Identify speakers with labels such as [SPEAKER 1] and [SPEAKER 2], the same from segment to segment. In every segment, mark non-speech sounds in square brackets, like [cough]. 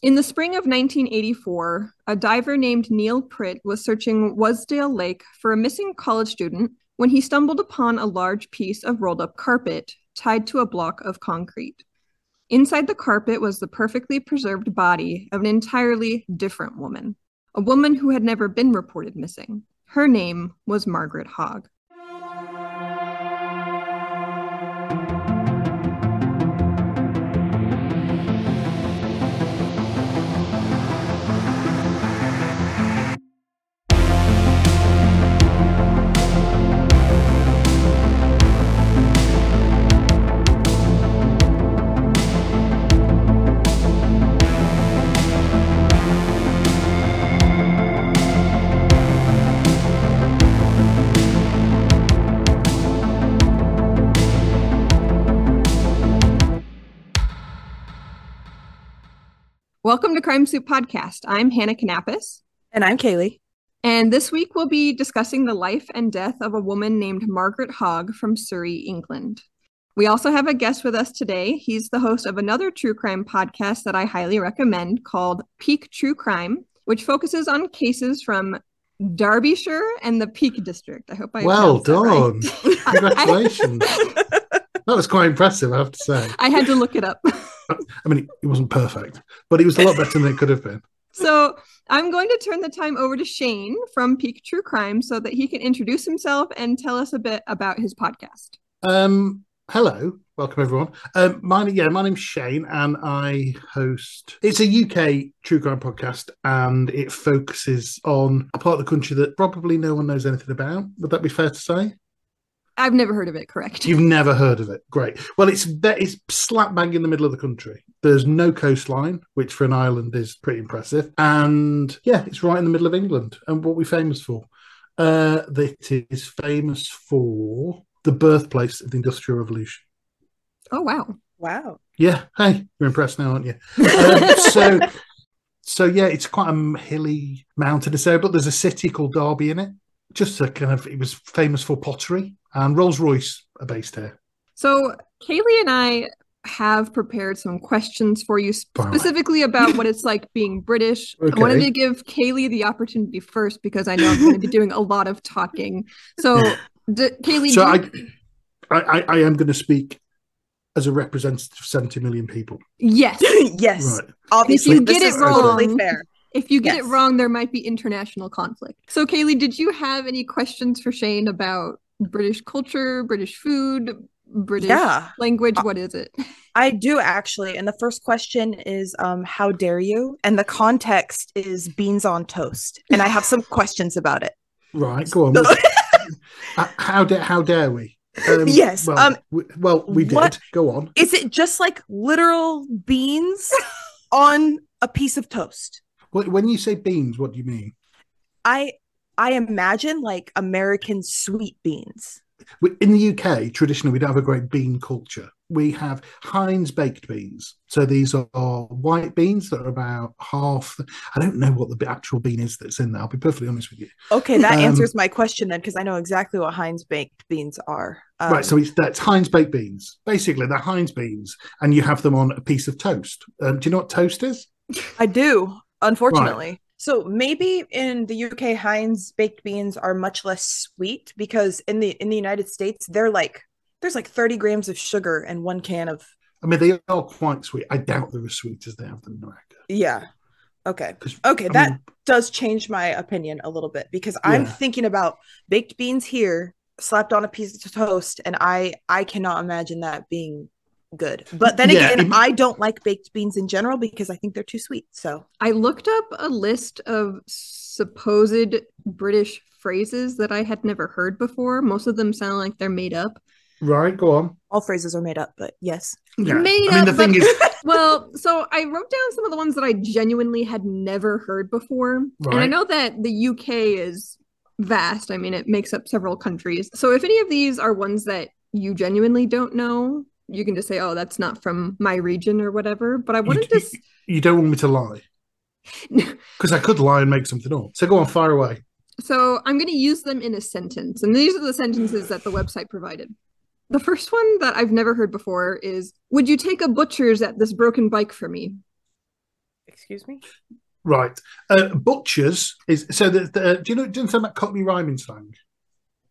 [SPEAKER 1] In the spring of 1984, a diver named Neil Pritt was searching Wasdale Lake for a missing college student when he stumbled upon a large piece of rolled up carpet tied to a block of concrete. Inside the carpet was the perfectly preserved body of an entirely different woman, a woman who had never been reported missing. Her name was Margaret Hogg. Welcome to Crime Soup Podcast. I'm Hannah Kanapis.
[SPEAKER 2] And I'm Kaylee.
[SPEAKER 1] And this week we'll be discussing the life and death of a woman named Margaret Hogg from Surrey, England. We also have a guest with us today. He's the host of another true crime podcast that I highly recommend called Peak True Crime, which focuses on cases from Derbyshire and the Peak District. I hope I
[SPEAKER 3] well done. [laughs] Right. Congratulations. that was quite impressive, I have to say.
[SPEAKER 1] I had to look it up. [laughs]
[SPEAKER 3] I mean, it wasn't perfect, but it was a lot better than it could have been. [laughs]
[SPEAKER 1] So I'm going to turn the time over to Shane from Peak True Crime so that he can introduce himself and tell us a bit about his podcast.
[SPEAKER 3] Um, hello, welcome everyone. Um, my yeah, my name's Shane, and I host. It's a UK true crime podcast, and it focuses on a part of the country that probably no one knows anything about. Would that be fair to say?
[SPEAKER 1] I've never heard of it. Correct.
[SPEAKER 3] You've never heard of it. Great. Well, it's it's slap bang in the middle of the country. There's no coastline, which for an island is pretty impressive. And yeah, it's right in the middle of England. And what we're famous for? Uh, it is famous for the birthplace of the Industrial Revolution.
[SPEAKER 1] Oh wow!
[SPEAKER 2] Wow.
[SPEAKER 3] Yeah. Hey, you're impressed now, aren't you? um, [laughs] so. So yeah, it's quite a hilly mountainous area, but there's a city called Derby in it. Just a kind of, it was famous for pottery and Rolls Royce are based here.
[SPEAKER 1] So Kaylee and I have prepared some questions for you specifically about what it's like being British. Okay. I wanted to give Kaylee the opportunity first because I know I'm going to be doing a lot of talking. So, d- Kaylee,
[SPEAKER 3] so I, I, I am going to speak as a representative of 70 million people.
[SPEAKER 1] Yes, [laughs]
[SPEAKER 2] yes. Right. Obviously,
[SPEAKER 1] if you get it wrong, totally fair. If you get yes. it wrong, there might be international conflict. So, Kaylee, did you have any questions for Shane about British culture, British food, British yeah. language? Uh, what is it? [laughs]
[SPEAKER 2] I do actually. And the first question is um, how dare you? And the context is beans on toast. And I have some [laughs] questions about it.
[SPEAKER 3] Right, go on. [laughs] Uh, how dare how dare we?
[SPEAKER 2] Um, yes.
[SPEAKER 3] Well,
[SPEAKER 2] um,
[SPEAKER 3] we, well, we did. Go on.
[SPEAKER 2] Is it just like literal beans on a piece of toast?
[SPEAKER 3] When you say beans, what do you mean?
[SPEAKER 2] I I imagine like American sweet beans.
[SPEAKER 3] In the UK, traditionally, we don't have a great bean culture. We have Heinz baked beans. So these are white beans that are about half. I don't know what the actual bean is that's in there. I'll be perfectly honest with you.
[SPEAKER 2] Okay, that um, answers my question then, because I know exactly what Heinz baked beans are.
[SPEAKER 3] Um, right, so it's that's Heinz baked beans. Basically, they're Heinz beans, and you have them on a piece of toast. Um, do you know what toast is?
[SPEAKER 2] I do. Unfortunately. Right. So maybe in the UK, Heinz baked beans are much less sweet because in the in the United States, they're like there's like 30 grams of sugar and one can of.
[SPEAKER 3] I mean, they are quite sweet. I doubt they're as sweet as they have them in America.
[SPEAKER 2] Yeah. Okay. Okay, I that mean, does change my opinion a little bit because I'm thinking about baked beans here slapped on a piece of toast, and I I cannot imagine that being good. But then again, it, I don't like baked beans in general because I think they're too sweet. So
[SPEAKER 1] I looked up a list of supposed British phrases that I had never heard before. Most of them sound like they're made up.
[SPEAKER 3] Right, go on.
[SPEAKER 2] All phrases are made up, but yes.
[SPEAKER 1] Yeah. Made I mean, up, the thing but, is [laughs] well, so I wrote down some of the ones that I genuinely had never heard before. Right. And I know that the UK is vast. I mean, it makes up several countries. So if any of these are ones that you genuinely don't know, you can just say, "Oh, that's not from my region" or whatever. But I wanted
[SPEAKER 3] you,
[SPEAKER 1] to.
[SPEAKER 3] You don't want me to lie, [laughs] because I could lie and make something up. So go on, fire away.
[SPEAKER 1] So I'm going to use them in a sentence, and these are the sentences that the website provided. The first one that I've never heard before is, "Would you take a butcher's at this broken bike for me?"
[SPEAKER 2] Excuse me.
[SPEAKER 3] Right. Uh, butchers is so. The, the, do you know? Do you know about Cockney rhyming slang?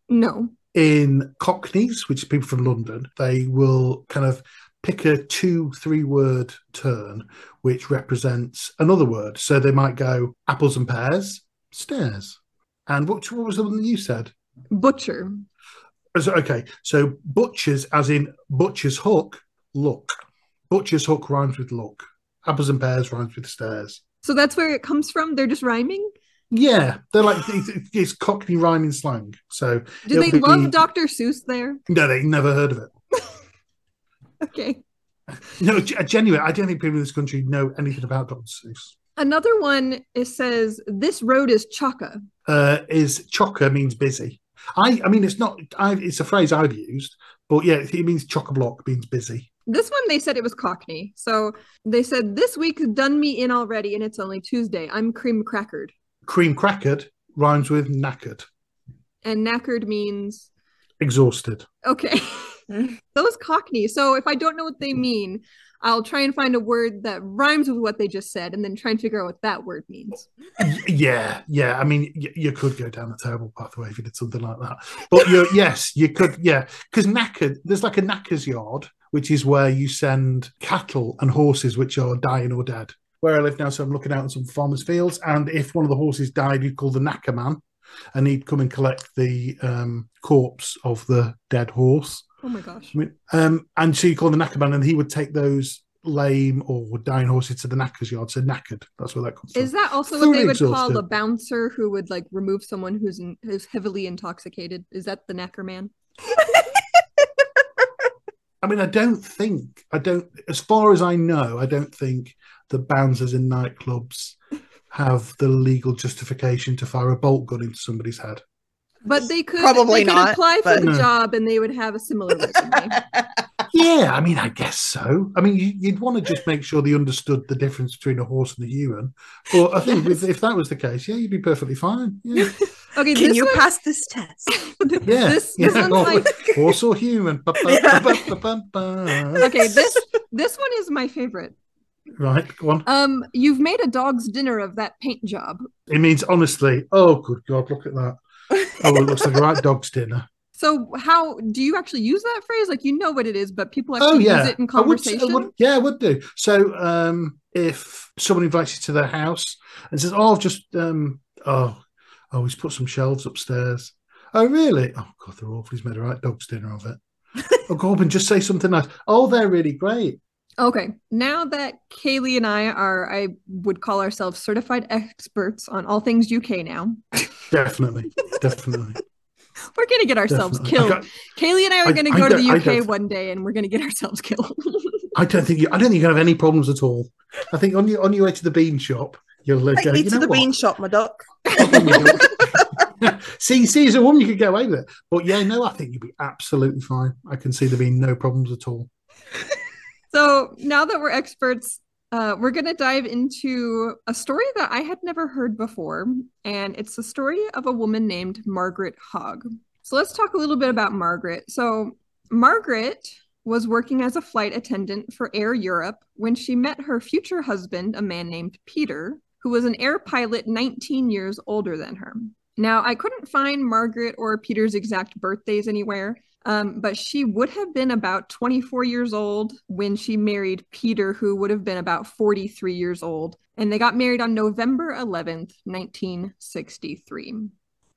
[SPEAKER 1] No.
[SPEAKER 3] In Cockneys, which is people from London, they will kind of pick a two, three word turn which represents another word. So they might go apples and pears, stairs. And what, what was the one that you said?
[SPEAKER 1] Butcher.
[SPEAKER 3] So, okay, so butchers, as in butcher's hook, look. Butcher's hook rhymes with look. Apples and pears rhymes with stairs.
[SPEAKER 1] So that's where it comes from. They're just rhyming.
[SPEAKER 3] Yeah, they're like it's, it's Cockney rhyming slang. So
[SPEAKER 1] do they love Dr. Seuss there?
[SPEAKER 3] No, they never heard of it. [laughs]
[SPEAKER 1] okay.
[SPEAKER 3] No, genuine. I don't think people in this country know anything about Dr. Seuss.
[SPEAKER 1] Another one it says this road is chocker.
[SPEAKER 3] Uh, is chocker means busy. I I mean it's not. I, it's a phrase I've used, but yeah, it means chock a block means busy.
[SPEAKER 1] This one they said it was Cockney. So they said this week's done me in already, and it's only Tuesday. I'm cream crackered.
[SPEAKER 3] Cream crackered rhymes with knackered.
[SPEAKER 1] And knackered means
[SPEAKER 3] exhausted.
[SPEAKER 1] Okay. [laughs] Those Cockney. So if I don't know what they mean, I'll try and find a word that rhymes with what they just said and then try and figure out what that word means.
[SPEAKER 3] Yeah, yeah. I mean, y- you could go down a terrible pathway if you did something like that. But you [laughs] yes, you could, yeah. Because knackered, there's like a knackers yard, which is where you send cattle and horses which are dying or dead. Where I live now, so I'm looking out in some farmers' fields, and if one of the horses died, you'd call the knacker man, and he'd come and collect the um, corpse of the dead horse
[SPEAKER 1] Oh my gosh.
[SPEAKER 3] I mean, um, and so you call the knackerman, and he would take those lame or dying horses to the knacker's yard. So knackered. That's where that comes
[SPEAKER 1] from. Is that also what they would exhausted. call a bouncer who would like remove someone who's in, who's heavily intoxicated? Is that the knacker man? [laughs]
[SPEAKER 3] I mean, I don't think I don't. As far as I know, I don't think the bouncers in nightclubs have the legal justification to fire a bolt gun into somebody's head.
[SPEAKER 1] But they could probably they could not apply for the no. job and they would have a similar resume. [laughs]
[SPEAKER 3] yeah, I mean, I guess so. I mean, you'd want to just make sure they understood the difference between a horse and a human. But I think yes. if, if, that was the case, yeah, you'd be perfectly fine. Yeah. [laughs]
[SPEAKER 2] okay, can you one... pass this test? [laughs]
[SPEAKER 3] yeah,
[SPEAKER 1] this, this
[SPEAKER 3] yeah. Oh, like... horse or human. okay,
[SPEAKER 1] this this one is my favorite.
[SPEAKER 3] Right, go on.
[SPEAKER 1] Um, you've made a dog's dinner of that paint job.
[SPEAKER 3] It means honestly. Oh, good God, look at that oh, it looks like a right dog's dinner. [laughs]
[SPEAKER 1] So, how do you actually use that phrase? Like, you know what it is, but people actually oh, yeah. use it in conversation. I
[SPEAKER 3] would, I would, yeah, I would do. So, um, if someone invites you to their house and says, "Oh, I've just, um, oh, oh, he's put some shelves upstairs." Oh, really? Oh God, they're awful. He's made a right dog's dinner of it. oh, go up and just say something nice. Oh, they're really great.
[SPEAKER 1] Okay, now that Kaylee and I are, I would call ourselves certified experts on all things UK now.
[SPEAKER 3] Definitely, definitely. [laughs]
[SPEAKER 1] We're gonna get ourselves definitely. killed. Got, Kaylee and I are gonna go to the UK one day, and we're gonna get ourselves killed.
[SPEAKER 3] I don't think you. I don't think you have any problems at all. I think on your on your way to the bean shop, you'll
[SPEAKER 2] uh, go. You to the what? bean shop, my duck. [laughs]
[SPEAKER 3] see, see, as a woman, you could get away with it. But yeah, no, I think you'd be absolutely fine. I can see there being no problems at all.
[SPEAKER 1] So now that we're experts, uh, we're going to dive into a story that I had never heard before. And it's the story of a woman named Margaret Hogg. So let's talk a little bit about Margaret. So, Margaret was working as a flight attendant for Air Europe when she met her future husband, a man named Peter, who was an air pilot 19 years older than her. Now, I couldn't find Margaret or Peter's exact birthdays anywhere, um, but she would have been about 24 years old when she married Peter, who would have been about 43 years old. And they got married on November 11th, 1963.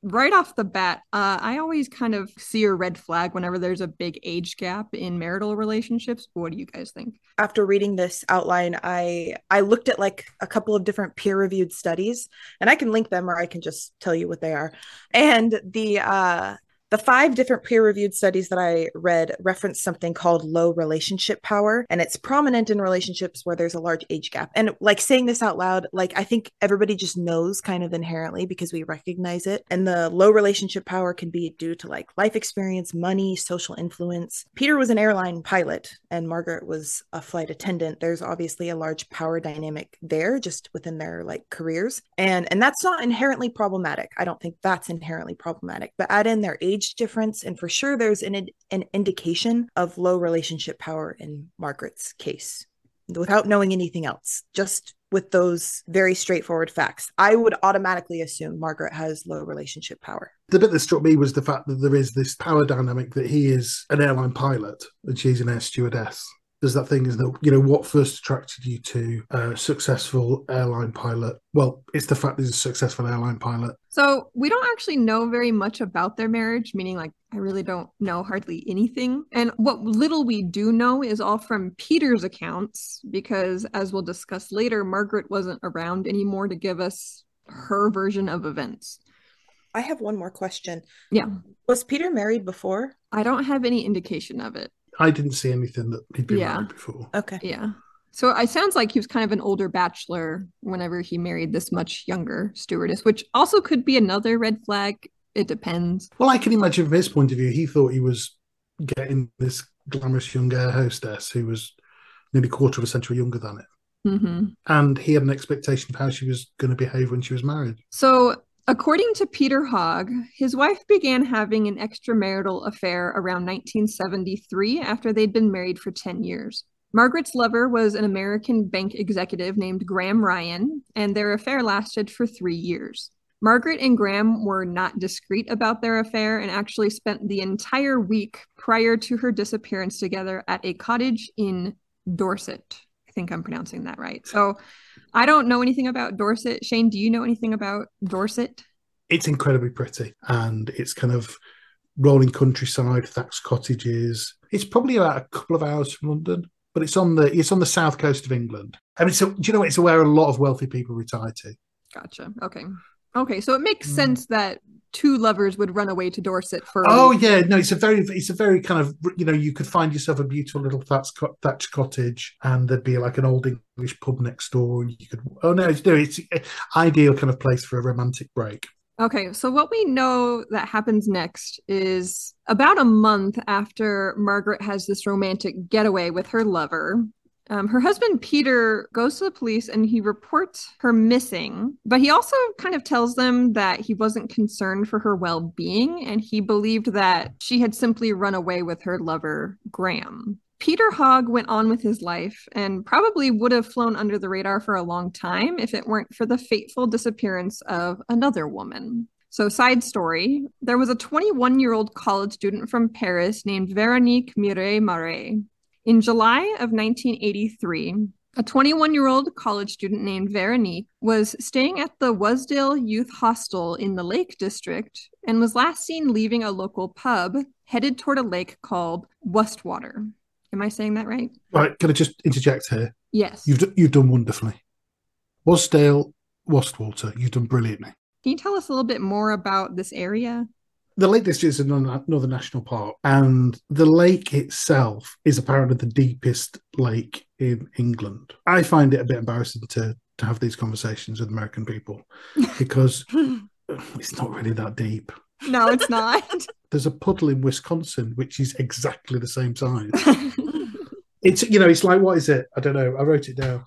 [SPEAKER 1] Right off the bat, uh, I always kind of see a red flag whenever there's a big age gap in marital relationships. What do you guys think?
[SPEAKER 2] After reading this outline, I I looked at like a couple of different peer-reviewed studies, and I can link them or I can just tell you what they are. And the uh, the five different peer reviewed studies that I read reference something called low relationship power, and it's prominent in relationships where there's a large age gap. And like saying this out loud, like I think everybody just knows kind of inherently because we recognize it. And the low relationship power can be due to like life experience, money, social influence. Peter was an airline pilot, and Margaret was a flight attendant. There's obviously a large power dynamic there just within their like careers. And and that's not inherently problematic. I don't think that's inherently problematic. But add in their age age difference, and for sure there's an, an indication of low relationship power in Margaret's case without knowing anything else, just with those very straightforward facts. I would automatically assume Margaret has low relationship power.
[SPEAKER 3] The bit that struck me was the fact that there is this power dynamic that he is an airline pilot and she's an air stewardess there's that thing is that you know what first attracted you to a successful airline pilot? Well it's the fact that he's a successful airline pilot.
[SPEAKER 1] So we don't actually know very much about their marriage meaning like i really don't know hardly anything. And what little we do know is all from peter's accounts because as we'll discuss later margaret wasn't around anymore to give us her version of events.
[SPEAKER 2] I have one more question.
[SPEAKER 1] Yeah.
[SPEAKER 2] Was peter married before?
[SPEAKER 1] I don't have any indication of it
[SPEAKER 3] I didn't see anything that he'd been yeah. married before.
[SPEAKER 2] Okay.
[SPEAKER 1] Yeah. So it sounds like he was kind of an older bachelor whenever he married this much younger stewardess, which also could be another red flag. It depends.
[SPEAKER 3] Well, I can imagine from his point of view, he thought he was getting this glamorous young air hostess who was nearly a quarter of a century younger than it.
[SPEAKER 1] Mm-hmm.
[SPEAKER 3] And he had an expectation of how she was going to behave when she was married.
[SPEAKER 1] So According to Peter Hogg, his wife began having an extramarital affair around 1973 after they'd been married for 10 years. Margaret's lover was an American bank executive named Graham Ryan, and their affair lasted for three years. Margaret and Graham were not discreet about their affair and actually spent the entire week prior to her disappearance together at a cottage in Dorset. I think I'm pronouncing that right. So I don't know anything about Dorset. Shane, do you know anything about Dorset?
[SPEAKER 3] It's incredibly pretty and it's kind of rolling countryside, thatched cottages. It's probably about a couple of hours from London, but it's on the it's on the south coast of England. I mean, so do you know it's where a lot of wealthy people retire to?
[SPEAKER 1] Gotcha. Okay. Okay, so it makes mm. sense that two lovers would run away to Dorset for.
[SPEAKER 3] Oh yeah, no, it's a very, it's a very kind of you know you could find yourself a beautiful little thatched cottage, and there'd be like an old English pub next door, and you could. Oh no, it's no, it's ideal kind of place for a romantic break.
[SPEAKER 1] Okay, so what we know that happens next is about a month after Margaret has this romantic getaway with her lover, um, her husband, Peter, goes to the police and he reports her missing, but he also kind of tells them that he wasn't concerned for her well being and he believed that she had simply run away with her lover, Graham. Peter Hogg went on with his life and probably would have flown under the radar for a long time if it weren't for the fateful disappearance of another woman. So, side story there was a 21 year old college student from Paris named Veronique Mireille Marais. In July of 1983, a 21 year old college student named Veronique was staying at the Wasdale Youth Hostel in the Lake District and was last seen leaving a local pub headed toward a lake called Wastwater. Am I saying that right?
[SPEAKER 3] Right. Can I just interject here?
[SPEAKER 1] Yes.
[SPEAKER 3] You've, d- you've done wonderfully. Wasdale, Wastwater, you've done brilliantly.
[SPEAKER 1] Can you tell us a little bit more about this area?
[SPEAKER 3] The Lake District is another national park, and the lake itself is apparently the deepest lake in England. I find it a bit embarrassing to to have these conversations with American people [laughs] because it's not really that deep.
[SPEAKER 1] No, it's not. [laughs]
[SPEAKER 3] There's a puddle in Wisconsin which is exactly the same size. [laughs] it's you know, it's like what is it? I don't know. I wrote it down.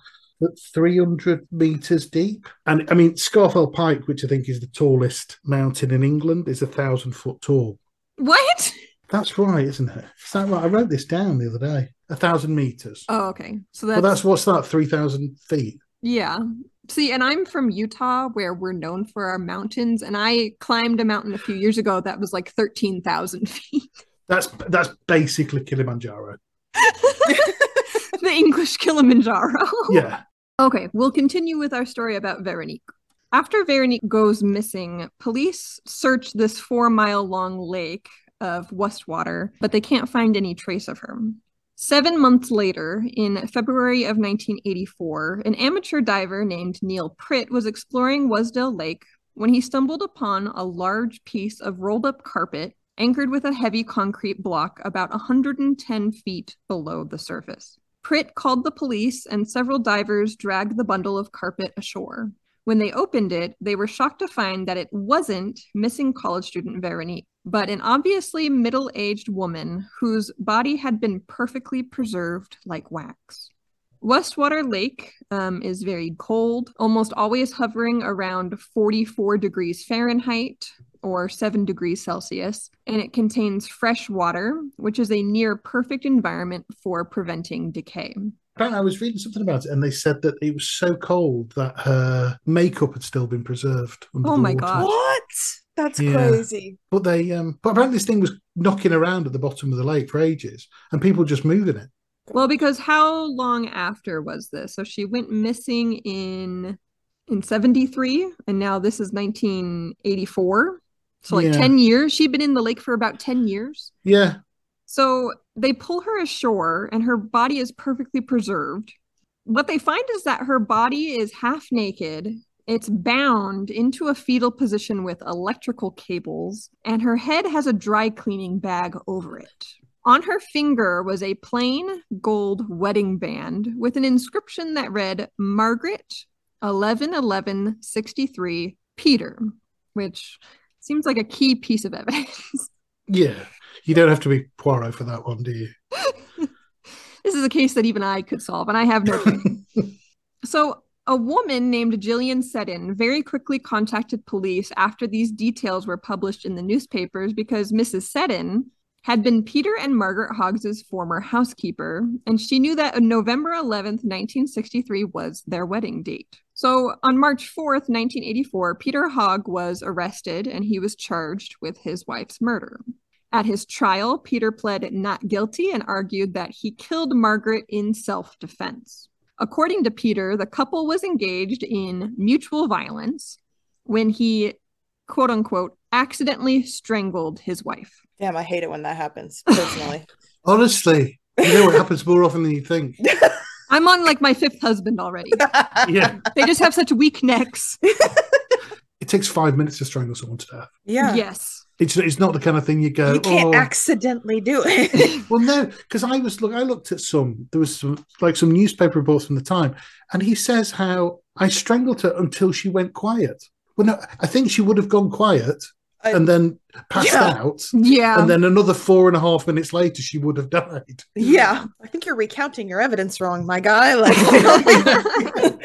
[SPEAKER 3] 300 meters deep. And I mean, Scafell Pike, which I think is the tallest mountain in England, is a thousand foot tall.
[SPEAKER 1] What?
[SPEAKER 3] That's right, isn't it? Is that right? I wrote this down the other day. A thousand meters.
[SPEAKER 1] Oh, okay. So that's,
[SPEAKER 3] well, that's what's that? Three thousand feet.
[SPEAKER 1] Yeah. See, and I'm from Utah, where we're known for our mountains, and I climbed a mountain a few years ago that was like thirteen thousand [laughs] feet.
[SPEAKER 3] That's that's basically Kilimanjaro. [laughs]
[SPEAKER 1] the English Kilimanjaro. [laughs]
[SPEAKER 3] yeah.
[SPEAKER 1] Okay, we'll continue with our story about Veronique. After Veronique goes missing, police search this four mile long lake of Wastwater, but they can't find any trace of her. Seven months later, in February of 1984, an amateur diver named Neil Pritt was exploring Wasdale Lake when he stumbled upon a large piece of rolled up carpet anchored with a heavy concrete block about 110 feet below the surface. Pritt called the police, and several divers dragged the bundle of carpet ashore. When they opened it, they were shocked to find that it wasn't missing college student Veronique, but an obviously middle aged woman whose body had been perfectly preserved like wax. Wastwater Lake um, is very cold, almost always hovering around 44 degrees Fahrenheit or 7 degrees Celsius, and it contains fresh water, which is a near perfect environment for preventing decay.
[SPEAKER 3] Apparently, I was reading something about it, and they said that it was so cold that her makeup had still been preserved. Under
[SPEAKER 1] Oh
[SPEAKER 3] the
[SPEAKER 1] my
[SPEAKER 3] water.
[SPEAKER 1] God.
[SPEAKER 2] What? That's
[SPEAKER 3] Yeah.
[SPEAKER 2] crazy.
[SPEAKER 3] But they, um, but apparently, this thing was knocking around at the bottom of the lake for ages, and people just moving it.
[SPEAKER 1] Well, because how long after was this? So she went missing in in 73 and now this is 1984. So like
[SPEAKER 3] Yeah.
[SPEAKER 1] 10 years. She'd been in the lake for about 10 years.
[SPEAKER 3] Yeah,
[SPEAKER 1] So they pull her ashore and her body is perfectly preserved. What they find is that her body is half naked. It's bound into a fetal position with electrical cables, and her head has a dry cleaning bag over it. On her finger was a plain gold wedding band with an inscription that read Margaret 111163 Peter, which seems like a key piece of evidence. [laughs]
[SPEAKER 3] yeah. You don't have to be Poirot for that one, do you? [laughs]
[SPEAKER 1] this is a case that even I could solve, and I have no [laughs] clue. so, a woman named Jillian Seddon very quickly contacted police after these details were published in the newspapers because Mrs. Seddon had been Peter and Margaret Hoggs's former housekeeper, and she knew that November 11th, 1963 was their wedding date. So on March 4th, 1984, Peter Hogg was arrested and he was charged with his wife's murder. At his trial, Peter pled not guilty and argued that he killed Margaret in self defense. According to Peter, the couple was engaged in mutual violence when he, quote unquote, accidentally strangled his wife.
[SPEAKER 2] Damn, I hate it when that happens, personally. [laughs]
[SPEAKER 3] Honestly, you know what happens more often than you think. [laughs]
[SPEAKER 1] I'm on like my fifth husband already. [laughs]
[SPEAKER 3] Yeah,
[SPEAKER 1] They just have such weak necks. [laughs]
[SPEAKER 3] it takes five minutes to strangle someone to death.
[SPEAKER 2] yeah.
[SPEAKER 1] Yes.
[SPEAKER 3] It's it's not the kind of thing you go.
[SPEAKER 2] You can't
[SPEAKER 3] oh.
[SPEAKER 2] accidentally do [laughs] it.
[SPEAKER 3] Well, no, because I was look. I looked at some. There was some, like some newspaper reports from the time, and he says how I strangled her until she went quiet. Well, no, I think she would have gone quiet
[SPEAKER 2] I-
[SPEAKER 3] and then passed
[SPEAKER 2] Yeah.
[SPEAKER 3] out,
[SPEAKER 1] Yeah.
[SPEAKER 3] and then another four and a half minutes later, she would have died.
[SPEAKER 2] yeah. I think you're recounting your evidence wrong, my guy. Like [laughs]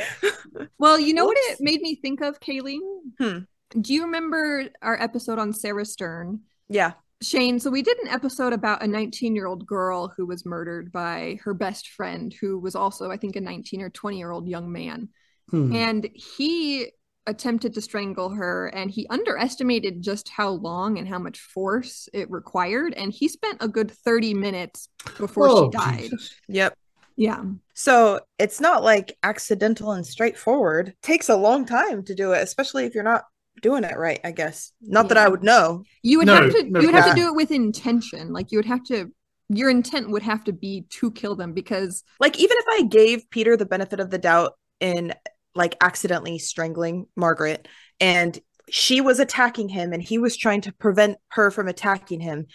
[SPEAKER 1] well, you know what it made me think of, Kaylee?
[SPEAKER 2] Hmm.
[SPEAKER 1] Do you remember our episode on Sarah Stern?
[SPEAKER 2] Yeah.
[SPEAKER 1] Shane, so we did an episode about a 19 year old girl who was murdered by her best friend, who was also, I think, a 19 or 20 year old young man.
[SPEAKER 3] Hmm.
[SPEAKER 1] And he attempted to strangle her and he underestimated just how long and how much force it required. And he spent a good 30 minutes before
[SPEAKER 3] Oh,
[SPEAKER 1] she died.
[SPEAKER 3] Jesus.
[SPEAKER 2] Yep.
[SPEAKER 1] Yeah.
[SPEAKER 2] So it's not like accidental and straightforward. takes a long time to do it, especially if you're not doing it right, I guess. Not that I would know.
[SPEAKER 1] You would
[SPEAKER 3] No,
[SPEAKER 1] have to
[SPEAKER 3] no,
[SPEAKER 1] you would have to do it with intention. Like you would have to your intent would have to be to kill them because
[SPEAKER 2] Like even if I gave Peter the benefit of the doubt in like accidentally strangling Margaret and she was attacking him and he was trying to prevent her from attacking him,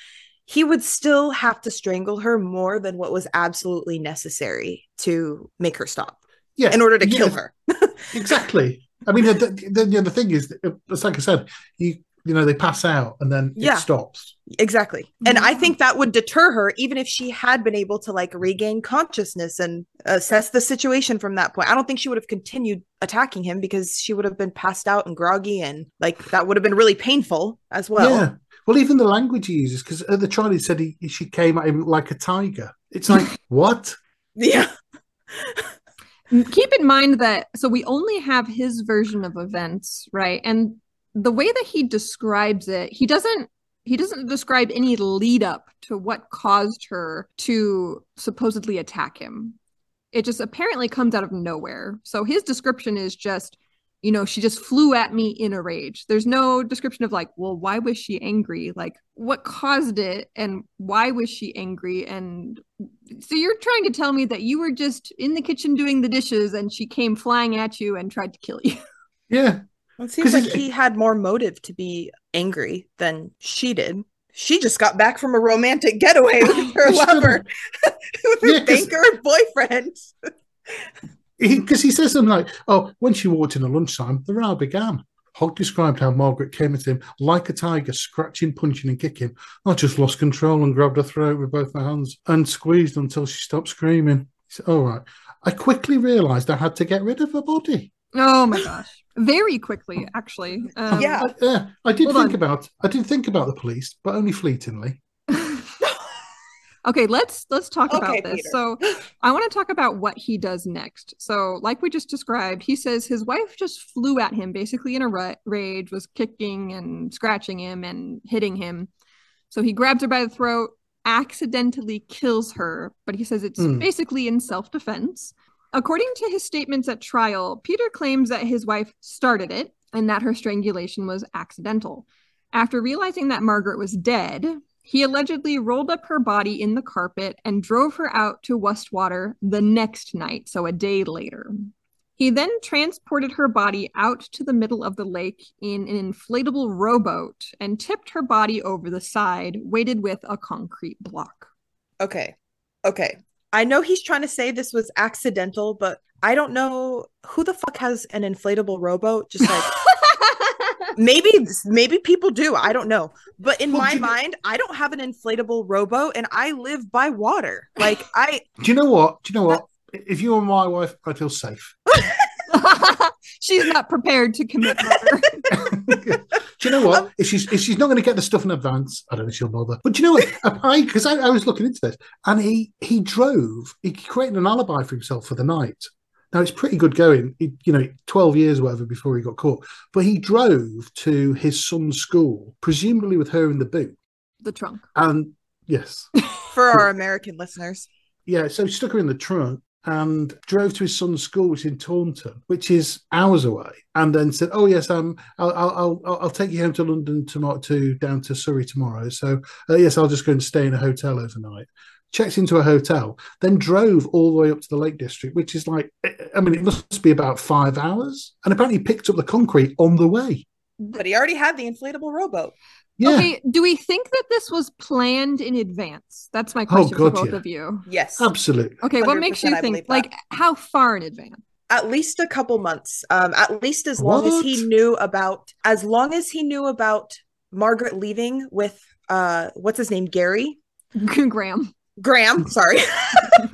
[SPEAKER 2] he would still have to strangle her more than what was absolutely necessary to make her stop
[SPEAKER 3] Yeah,
[SPEAKER 2] in order to
[SPEAKER 3] yeah,
[SPEAKER 2] kill her. [laughs]
[SPEAKER 3] exactly. I mean, the, the, the, the thing is, it's like I said, you you know, they pass out and then
[SPEAKER 2] Yeah.
[SPEAKER 3] it stops.
[SPEAKER 2] Exactly. And I think that would deter her even if she had been able to like regain consciousness and assess the situation from that point. I don't think she would have continued attacking him because she would have been passed out and groggy and like that would have been really painful as well.
[SPEAKER 3] yeah. Well, even the language he uses, because uh, the trial he said he, she came at him like a tiger. It's like, [laughs] what?
[SPEAKER 2] Yeah.
[SPEAKER 1] keep in mind that so we only have his version of events, right? And the way that he describes it, he doesn't he doesn't describe any lead up to what caused her to supposedly attack him. It just apparently comes out of nowhere. So his description is just you know, she just flew at me in a rage. There's no description of like, well, why was she angry? Like, what caused it and why was she angry? And so you're trying to tell me that you were just in the kitchen doing the dishes and she came flying at you and tried to kill you. [laughs]
[SPEAKER 3] Yeah.
[SPEAKER 2] It seems like he had more motive to be angry than she did. She just got back from a romantic getaway [laughs] with her lover, [laughs] with her
[SPEAKER 3] Yeah,
[SPEAKER 2] banker [laughs] boyfriend.
[SPEAKER 3] Because he, says something like, oh, when she walked in at lunchtime, the row began. Hogg described how Margaret came at him like a tiger, scratching, punching, and kicking. I just lost control and grabbed her throat with both my hands and squeezed until she stopped screaming. He said, All right. I quickly realized I had to get rid of her body.
[SPEAKER 1] Oh my gosh. Very quickly, actually. Um,
[SPEAKER 2] Yeah.
[SPEAKER 3] I- yeah, I did
[SPEAKER 1] Hold
[SPEAKER 3] think
[SPEAKER 1] on.
[SPEAKER 3] about I did think about the police, but only fleetingly. [laughs]
[SPEAKER 1] Okay, let's let's talk
[SPEAKER 2] Okay,
[SPEAKER 1] about this.
[SPEAKER 2] Peter.
[SPEAKER 1] So, I want to talk about what he does next. So, like we just described, he says his wife just flew at him basically in a ra- rage, was kicking and scratching him and hitting him. So, he grabs her by the throat, accidentally kills her, but he says it's
[SPEAKER 3] Hmm.
[SPEAKER 1] basically in self-defense. According to his statements at trial, Peter claims that his wife started it and that her strangulation was accidental. After realizing that Margaret was dead, he allegedly rolled up her body in the carpet and drove her out to Wastwater the next night, so a day later. He then transported her body out to the middle of the lake in an inflatable rowboat and tipped her body over the side, weighted with a concrete block.
[SPEAKER 2] Okay. Okay. I know he's trying to say this was accidental, but I don't know who the fuck has an inflatable rowboat. Just like [laughs] maybe maybe people do. I don't know. But in
[SPEAKER 3] Well,
[SPEAKER 2] my mind, I don't have an inflatable rowboat and I live by water. Like I
[SPEAKER 3] Do you know what? Do you know what? If you were my wife, I'd feel safe. [laughs]
[SPEAKER 1] She's not prepared to commit murder. [laughs]
[SPEAKER 3] do you know what? If she's if she's not going to get the stuff in advance, I don't think she'll bother. But do you know what? I because I, I was looking into this, and he he drove. He created an alibi for himself for the night. Now it's pretty good going. He, you know, twelve years or whatever before he got caught. But he drove to his son's school, presumably with her in the boot.
[SPEAKER 1] the trunk.
[SPEAKER 3] And yes,
[SPEAKER 2] for our American listeners.
[SPEAKER 3] yeah. So he stuck her in the trunk and drove to his son's school, which is in Taunton, which is hours away, and then said, "Oh yes, um, I'll I'll I'll, I'll take you home to London tomorrow, to down to Surrey tomorrow. So uh, yes, I'll just go and stay in a hotel overnight." Checked into a hotel, then drove all the way up to the Lake District, which is like, I mean, it must be about five hours, and apparently picked up the concrete on the way.
[SPEAKER 2] But he already had the inflatable rowboat.
[SPEAKER 3] Yeah,
[SPEAKER 1] Okay, do we think that this was planned in advance? That's my question
[SPEAKER 3] God,
[SPEAKER 1] for both
[SPEAKER 3] yeah.
[SPEAKER 1] of you.
[SPEAKER 2] Yes.
[SPEAKER 3] absolutely.
[SPEAKER 1] Okay, what makes you think
[SPEAKER 2] believe that.
[SPEAKER 1] like how far in advance?
[SPEAKER 2] at least a couple months um at least as long as he knew about as long as he knew about margaret leaving with uh what's his name gary [laughs]
[SPEAKER 1] Graham.
[SPEAKER 2] graham [laughs] sorry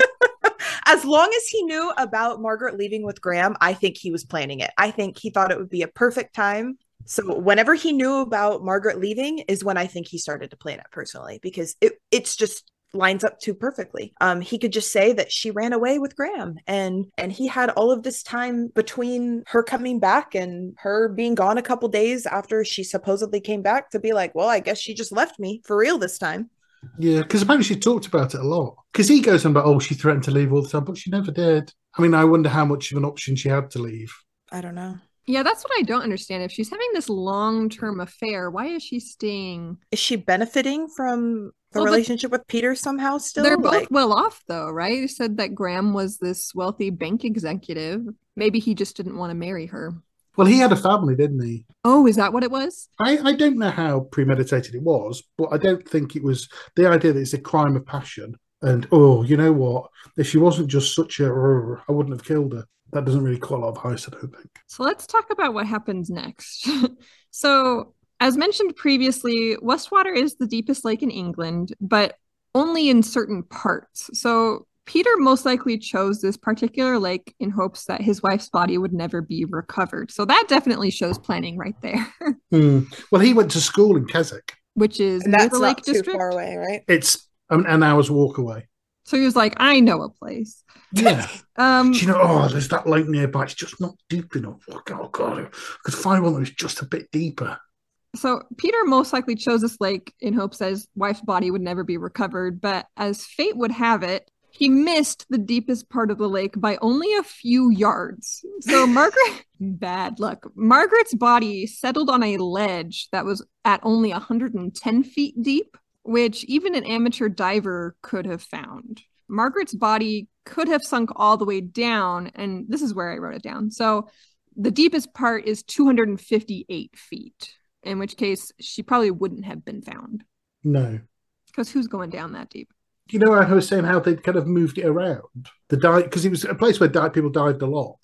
[SPEAKER 2] [laughs] as long as he knew about margaret leaving with graham i think he was planning it i think he thought it would be a perfect time so whenever he knew about margaret leaving is when i think he started to plan it personally because it it's just lines up too perfectly. Um, he could just say that she ran away with Graham, and and he had all of this time between her coming back and her being gone a couple days after she supposedly came back to be like, well, I guess she just left me for real this time.
[SPEAKER 3] Yeah, because apparently she talked about it a lot. Because he goes on about, oh, she threatened to leave all the time, but she never did. I mean, I wonder how much of an option she had to leave.
[SPEAKER 2] I don't know.
[SPEAKER 1] Yeah, that's what I don't understand. If she's having this long-term affair, why is she staying?
[SPEAKER 2] Is she benefiting from the
[SPEAKER 1] Well,
[SPEAKER 2] relationship with Peter somehow still?
[SPEAKER 1] They're both
[SPEAKER 2] Like,
[SPEAKER 1] well off though, right? You said that Graham was this wealthy bank executive. Maybe he just didn't want to marry her.
[SPEAKER 3] Well, he had a family, didn't he?
[SPEAKER 1] Oh, is that what it was?
[SPEAKER 3] I, I don't know how premeditated it was, but I don't think it was the idea that it's a crime of passion. And oh, you know what? If she wasn't just such a, I wouldn't have killed her. That doesn't really call a lot of ice, I don't think.
[SPEAKER 1] So let's talk about what happens next. [laughs] so, as mentioned previously, Wastwater is the deepest lake in England, but only in certain parts. So, Peter most likely chose this particular lake in hopes that his wife's body would never be recovered. So, that definitely shows planning right there, [laughs]
[SPEAKER 3] Hmm. Well, he went to school in Keswick.
[SPEAKER 1] which is
[SPEAKER 2] and that's
[SPEAKER 1] the
[SPEAKER 2] not
[SPEAKER 1] Lake
[SPEAKER 2] too far away, right?
[SPEAKER 3] It's an, an hour's walk away.
[SPEAKER 1] So, he was like, I know a place.
[SPEAKER 3] Yeah. [laughs]
[SPEAKER 1] Um,
[SPEAKER 3] Do you know, oh, there's that lake nearby. It's just not deep enough. Oh, God. I could find one that was just a bit deeper.
[SPEAKER 1] So Peter most likely chose this lake in hopes that his wife's body would never be recovered, but as fate would have it, he missed the deepest part of the lake by only a few yards. So [laughs] Margaret, bad luck. Margaret's body settled on a ledge that was at only 110 feet deep, which even an amateur diver could have found. Margaret's body could have sunk all the way down, and this is where I wrote it down. So the deepest part is 258 feet in which case she probably wouldn't have been found
[SPEAKER 3] No.
[SPEAKER 1] because who's going down that deep
[SPEAKER 3] You know, I was saying how they'd kind of moved it around. The dive, because it was a place where dive, people dived a lot.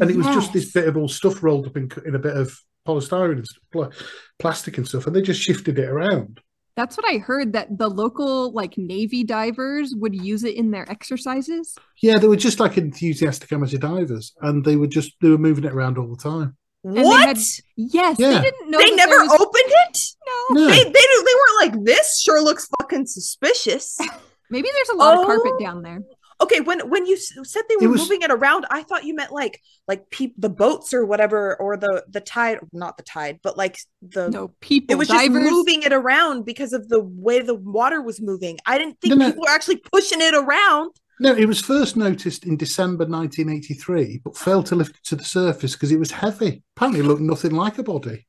[SPEAKER 3] And it was just this bit of all stuff rolled up in, in a bit of polystyrene and pla- plastic and stuff. And they just shifted it around.
[SPEAKER 1] That's what i heard that the local like navy divers would use it in their exercises
[SPEAKER 3] Yeah, they were just like enthusiastic amateur divers. And they were just, they were moving it around all the time.
[SPEAKER 1] they
[SPEAKER 2] What?
[SPEAKER 1] had- yes
[SPEAKER 3] Yeah.
[SPEAKER 1] they didn't know
[SPEAKER 2] they never
[SPEAKER 1] was-
[SPEAKER 2] opened it?
[SPEAKER 1] no
[SPEAKER 2] no. They, they, they weren't like this. Sure looks fucking suspicious. [laughs]
[SPEAKER 1] Maybe there's a lot oh. of carpet oh. down there.
[SPEAKER 2] Okay, when when you said they were was, moving it around, I thought you meant like like pe- the boats or whatever, or the the tide, not the tide, but like the
[SPEAKER 1] no people.
[SPEAKER 2] It was divers. just moving it around because of the way the water was moving. I didn't think no, people no. were actually pushing it around.
[SPEAKER 3] No, it was first noticed in December 1983, but failed to lift it to the surface because it was heavy. Apparently, it looked nothing like a body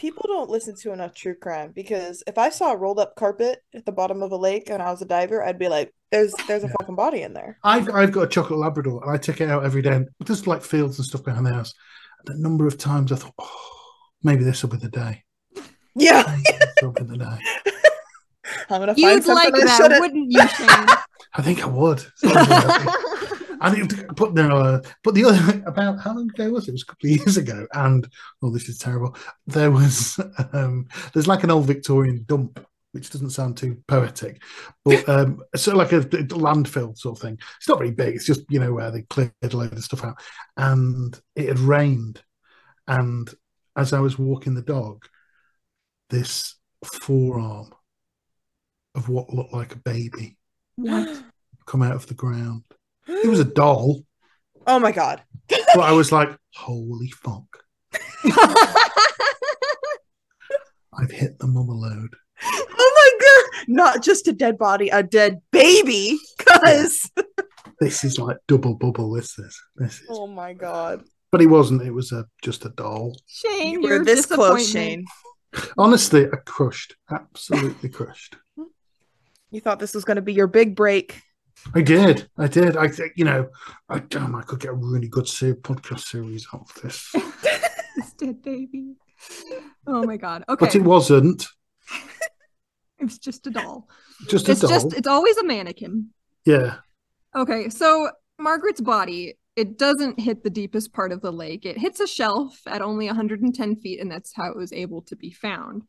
[SPEAKER 2] people don't listen to enough true crime because if I saw a rolled up carpet at the bottom of a lake and I was a diver, I'd be like, "There's there's a yeah. fucking body in there."
[SPEAKER 3] I've I've got a chocolate Labrador and I take it out every day. And there's like fields and stuff behind the house. And a number of times I thought, oh, maybe this will be the day.
[SPEAKER 2] Yeah,
[SPEAKER 3] will be the day. [laughs]
[SPEAKER 1] I'm gonna You'd like that, wouldn't you, Shane? [laughs]
[SPEAKER 3] I think I would. [laughs] And but no, uh, but the other [laughs] about how long ago was it? It was a couple of years ago, and oh, this is terrible. There was [laughs] um, there's like an old Victorian dump, which doesn't sound too poetic, but [laughs] um, sort of like a, a landfill sort of thing. It's not very big. It's just you know where they cleared a load of stuff out, and it had rained, and as I was walking the dog, this forearm of what looked like a baby
[SPEAKER 1] what? [gasps]
[SPEAKER 3] come out of the ground it was a doll.
[SPEAKER 2] Oh my god. [laughs]
[SPEAKER 3] but I was like, holy fuck. [laughs] I've hit the mama load.
[SPEAKER 2] Oh my god. Not just a dead body, a dead baby. Cause
[SPEAKER 3] this is like double bubble. This is this is
[SPEAKER 2] Oh my god.
[SPEAKER 3] But it wasn't, it was a just a doll.
[SPEAKER 1] Shane, you are this close, Shane.
[SPEAKER 3] Honestly, I crushed. Absolutely crushed.
[SPEAKER 2] You thought this was gonna be your big break.
[SPEAKER 3] I did. I did. I think, you know, I damn, I could get a really good podcast series out of this. [laughs]
[SPEAKER 1] this dead baby. Oh my god. Okay.
[SPEAKER 3] But it wasn't. [laughs]
[SPEAKER 1] it was just a doll.
[SPEAKER 3] Just a
[SPEAKER 1] it's
[SPEAKER 3] doll.
[SPEAKER 1] Just, it's always a mannequin.
[SPEAKER 3] Yeah.
[SPEAKER 1] Okay. So Margaret's body, it doesn't hit the deepest part of the lake. It hits a shelf at only 110 feet, and that's how it was able to be found.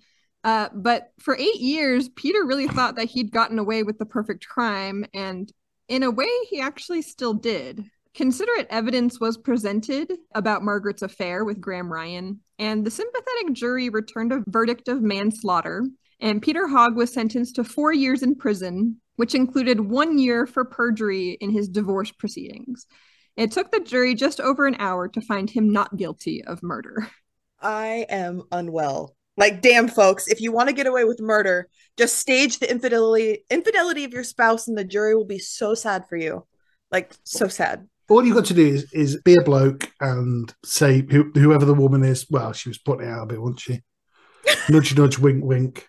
[SPEAKER 1] Uh, but for eight years, Peter really thought that he'd gotten away with the perfect crime, and in a way, he actually still did. Considerate evidence was presented about Margaret's affair with Graham Ryan, and the sympathetic jury returned a verdict of manslaughter. And Peter Hogg was sentenced to four years in prison, which included one year for perjury in his divorce proceedings. It took the jury just over an hour to find him not guilty of murder.
[SPEAKER 2] I am unwell like, damn, folks, if you want to get away with murder, just stage the infidelity infidelity of your spouse, and the jury will be so sad for you. Like, so sad.
[SPEAKER 3] All you've got to do is, is be a bloke and say who, whoever the woman is. Well, she was putting it out a bit, wasn't she? nudge, [laughs] nudge, wink, wink.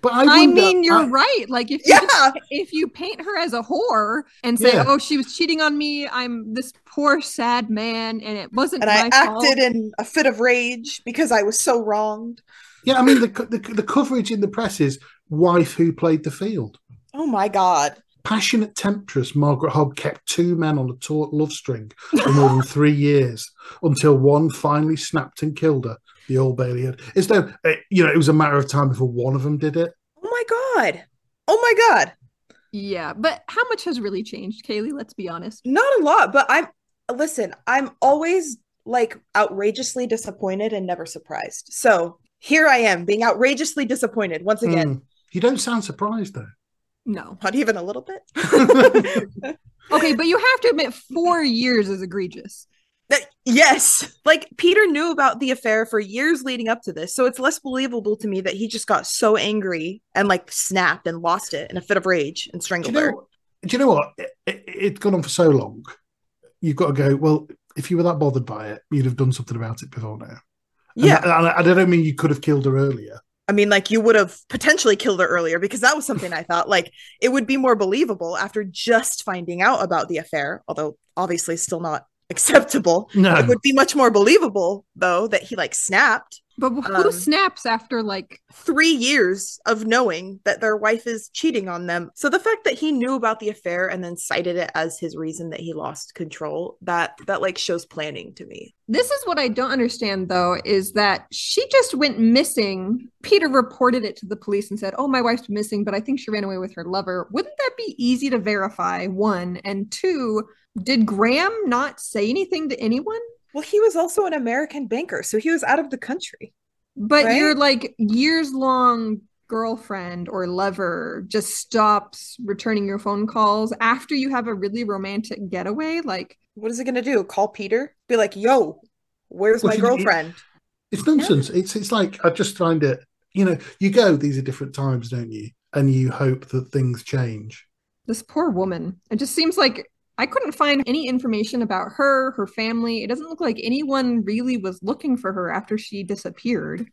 [SPEAKER 1] But I, wonder, I mean, you're I, right. Like if yeah. you if you paint her as a whore and say, yeah. "Oh, she was cheating on me. I'm this poor sad man, and it wasn't."
[SPEAKER 2] And I acted in a fit of rage because I was so wronged.
[SPEAKER 3] Yeah, I mean the, the, the coverage in the press is wife who played the field.
[SPEAKER 2] Oh my god!
[SPEAKER 3] Passionate temptress Margaret Hogg kept two men on a taut love string for more than three [laughs] years until one finally snapped and killed her. The Old Bailey had. As though eh, you know it was a matter of time before one of them did it.
[SPEAKER 2] Oh my god! Oh my god!
[SPEAKER 1] Yeah, but how much has really changed, Kaylee? Let's be honest.
[SPEAKER 2] Not a lot, but I'm listen. I'm always like outrageously disappointed and never surprised. So here I am being outrageously disappointed once again. Mm.
[SPEAKER 3] You don't sound surprised though.
[SPEAKER 1] No.
[SPEAKER 2] Not even a little bit. [laughs] [laughs]
[SPEAKER 1] okay, but you have to admit four years is egregious.
[SPEAKER 2] That, yes. Like Peter knew about the affair for years leading up to this. So it's less believable to me that he just got so angry and like snapped and lost it in a fit of rage and strangled
[SPEAKER 3] do
[SPEAKER 2] you
[SPEAKER 3] know, her. Do you know what? It, it, it's gone on for so long. You've got to go, well, if you were that bothered by it, you'd have done something about it before now.
[SPEAKER 2] Yeah.
[SPEAKER 3] And, I don't mean you could have killed her earlier.
[SPEAKER 2] I mean, like you would have potentially killed her earlier because that was something I thought like it would be more believable after just finding out about the affair, although obviously still not [laughs] acceptable.
[SPEAKER 3] No.
[SPEAKER 2] It would be much more believable though that he like snapped
[SPEAKER 1] but who um, snaps after like
[SPEAKER 2] three years of knowing that their wife is cheating on them? So the fact that he knew about the affair and then cited it as his reason that he lost control, that that like shows planning to me.
[SPEAKER 1] This is what I don't understand though, is that she just went missing. Peter reported it to the police and said, Oh, my wife's missing, but I think she ran away with her lover. Wouldn't that be easy to verify? One. And two, did Graham not say anything to anyone?
[SPEAKER 2] Well, he was also an American banker, so he was out of the country.
[SPEAKER 1] But
[SPEAKER 2] Right?
[SPEAKER 1] your like years long girlfriend or lover just stops returning your phone calls after you have a really romantic getaway. Like,
[SPEAKER 2] What is it gonna do? Call Peter? Be like, yo, where's
[SPEAKER 3] Well,
[SPEAKER 2] my
[SPEAKER 3] you- you-
[SPEAKER 2] girlfriend?
[SPEAKER 3] It's nonsense. It's it's like I just find it. You know, you go. These are different times, don't you? And you hope that things change.
[SPEAKER 1] this poor woman. It just seems like I couldn't find any information about her, her family. It doesn't look like anyone really was looking for her after she disappeared.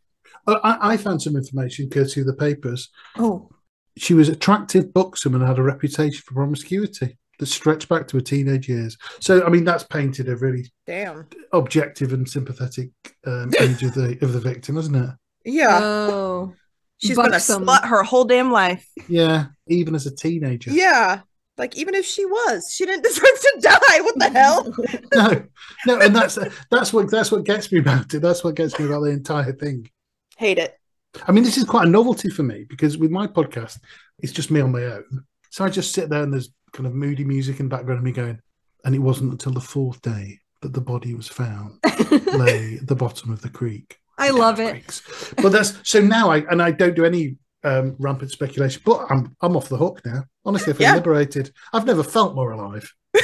[SPEAKER 3] Uh, I, I found some information courtesy of the papers.
[SPEAKER 1] Oh,
[SPEAKER 3] She was attractive, buxom, and had a reputation for promiscuity that stretched back to her teenage years. So, I mean, that's painted a really
[SPEAKER 2] Damn.
[SPEAKER 3] objective and sympathetic um, [laughs] image of the of the victim, isn't it?
[SPEAKER 2] Yeah.
[SPEAKER 1] oh.
[SPEAKER 2] She's gonna
[SPEAKER 1] buxom.
[SPEAKER 2] slut her whole damn life.
[SPEAKER 3] Yeah, even as a teenager.
[SPEAKER 2] Yeah. Like even if she was, she didn't [laughs] deserve to die. What the hell? [laughs]
[SPEAKER 3] No, no, and that's that's what that's what gets me about it. That's what gets me about the entire thing.
[SPEAKER 2] Hate it.
[SPEAKER 3] I mean, this is quite a novelty for me because with my podcast, it's just me on my own. So I just sit there and there's kind of moody music in the background of me going, and it wasn't until the fourth day that the body was found, [laughs] lay at the bottom of the creek.
[SPEAKER 1] I love it.
[SPEAKER 3] Creeks. But that's so now I and I don't do any um, rampant speculation, but I'm I'm off the hook now. Honestly, I feel
[SPEAKER 2] Yeah.
[SPEAKER 3] liberated. I've never felt more alive. [laughs]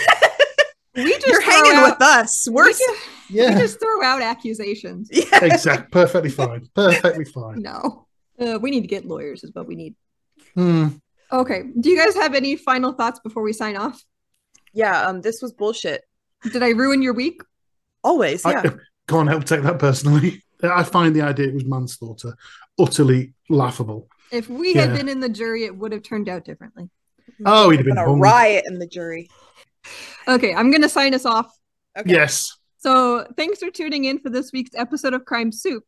[SPEAKER 1] We just
[SPEAKER 2] You're hanging
[SPEAKER 1] out-
[SPEAKER 2] with us. We're
[SPEAKER 1] we, just, we
[SPEAKER 3] Yeah,
[SPEAKER 1] just throw out accusations. [laughs]
[SPEAKER 2] yeah.
[SPEAKER 3] exact, perfectly fine, perfectly fine.
[SPEAKER 1] No. Uh, we need to get lawyers, is what we need.
[SPEAKER 3] Hmm.
[SPEAKER 1] Okay. Do you guys have any final thoughts before we sign off?
[SPEAKER 2] Yeah, um, this was bullshit.
[SPEAKER 1] Did I ruin your week?
[SPEAKER 2] Always, yeah. [laughs]
[SPEAKER 3] I can't help take that personally. I find the idea it was manslaughter utterly laughable.
[SPEAKER 1] If we had been in the jury, it would have turned out differently.
[SPEAKER 3] Oh, he'd have been
[SPEAKER 2] a
[SPEAKER 3] hung.
[SPEAKER 2] riot in the jury.
[SPEAKER 1] Okay, I'm going to sign us off.
[SPEAKER 2] Okay.
[SPEAKER 3] Yes.
[SPEAKER 1] So, thanks for tuning in for this week's episode of Crime Soup.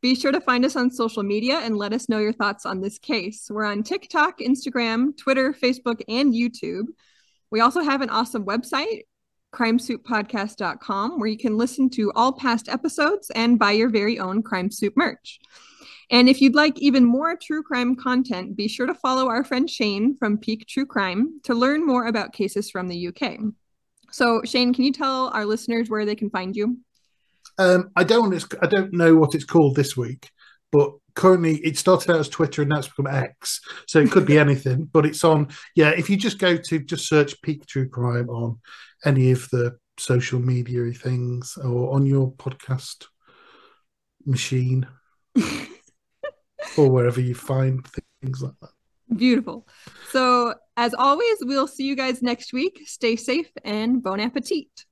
[SPEAKER 1] Be sure to find us on social media and let us know your thoughts on this case. We're on TikTok, Instagram, Twitter, Facebook, and YouTube. We also have an awesome website, crimesouppodcast.com, where you can listen to all past episodes and buy your very own Crime Soup merch. And if you'd like even more true crime content, be sure to follow our friend Shane from Peak True Crime to learn more about cases from the UK. So, Shane, can you tell our listeners where they can find you?
[SPEAKER 3] Um, I don't. I don't know what it's called this week, but currently it started out as Twitter and now it's become X. So it could be [laughs] anything. But it's on. Yeah, if you just go to just search Peak True Crime on any of the social media things or on your podcast machine [laughs] or wherever you find things like that.
[SPEAKER 1] Beautiful. So, as always, we'll see you guys next week. Stay safe and bon appetit.